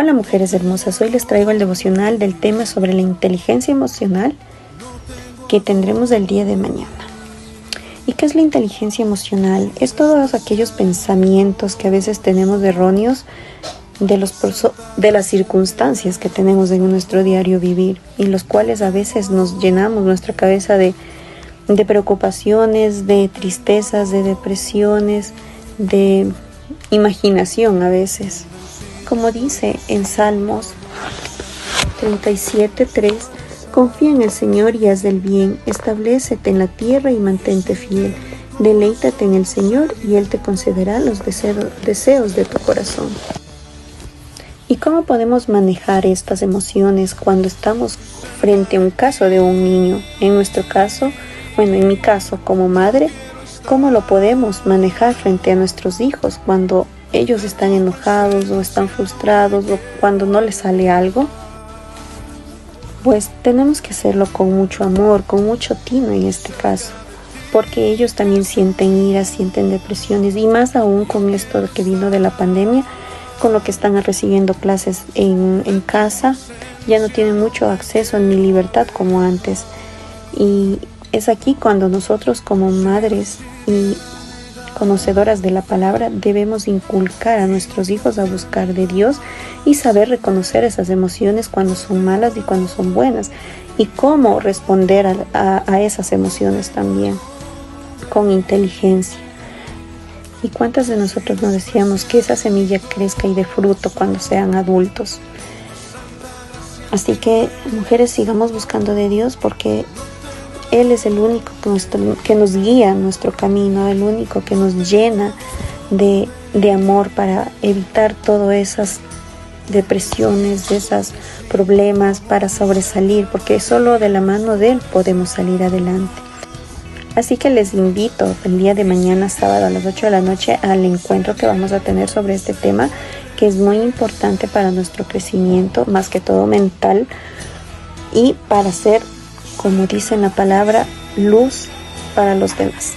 Hola mujeres hermosas, hoy les traigo el devocional del tema sobre la inteligencia emocional que tendremos el día de mañana. ¿Y qué es la inteligencia emocional? Es todos aquellos pensamientos que a veces tenemos erróneos de, los, de las circunstancias que tenemos en nuestro diario vivir y los cuales a veces nos llenamos nuestra cabeza de, de preocupaciones, de tristezas, de depresiones, de imaginación a veces. Como dice en Salmos 37.3, confía en el Señor y haz del bien, establecete en la tierra y mantente fiel. Deleítate en el Señor y Él te concederá los deseos de tu corazón. ¿Y cómo podemos manejar estas emociones cuando estamos frente a un caso de un niño? En nuestro caso, bueno, en mi caso como madre, ¿cómo lo podemos manejar frente a nuestros hijos cuando ellos están enojados o están frustrados o cuando no les sale algo? Pues tenemos que hacerlo con mucho amor, con mucho tino en este caso, porque ellos también sienten ira, sienten depresiones y más aún con esto que vino de la pandemia con lo que están recibiendo clases en, en casa, ya no tienen mucho acceso ni libertad como antes. Y es aquí cuando nosotros como madres y conocedoras de la palabra debemos inculcar a nuestros hijos a buscar de Dios y saber reconocer esas emociones cuando son malas y cuando son buenas y cómo responder a, esas emociones también con inteligencia. ¿Y cuántas de nosotros nos decíamos que esa semilla crezca y dé fruto cuando sean adultos? Así que, mujeres, sigamos buscando de Dios porque Él es el único que, nos guía nuestro camino, el único que nos llena de, de amor para evitar todas esas depresiones, de esos problemas, para sobresalir, porque solo de la mano de Él podemos salir adelante. Así que les invito el día de mañana, sábado a las 8 de la noche, al encuentro que vamos a tener sobre este tema, que es muy importante para nuestro crecimiento, más que todo mental, y para ser, como dice la palabra, luz para los demás.